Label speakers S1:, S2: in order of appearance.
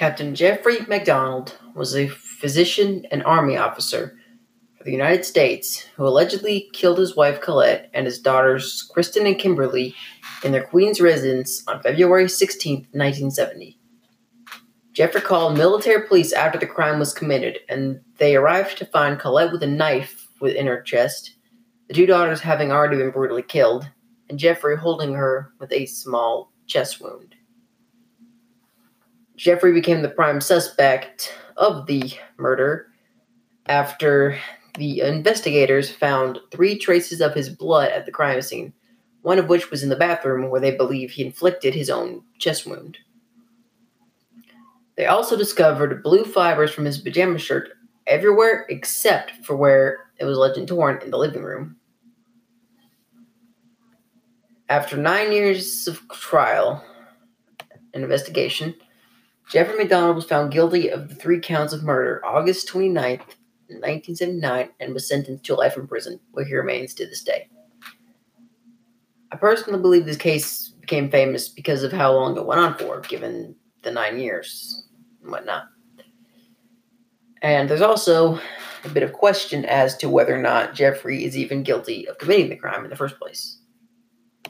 S1: Captain Jeffrey MacDonald was a physician and army officer for the United States who allegedly killed his wife Colette and his daughters Kristen and Kimberly in their Queens residence on February 16, 1970. Jeffrey called military police after the crime was committed, and they arrived to find Colette with a knife within her chest, the two daughters having already been brutally killed, and Jeffrey holding her with a small chest wound. Jeffrey became the prime suspect of the murder after the investigators found three traces of his blood at the crime scene, one of which was in the bathroom where they believe he inflicted his own chest wound. They also discovered blue fibers from his pajama shirt everywhere except for where it was legend torn in the living room. After nine years of trial and investigation, Jeffrey MacDonald was found guilty of the three counts of murder August 29th, 1979, and was sentenced to life in prison, where he remains to this day. I personally believe this case became famous because of how long it went on for, given the nine years and whatnot. And there's also a bit of question as to whether or not Jeffrey is even guilty of committing the crime in the first place.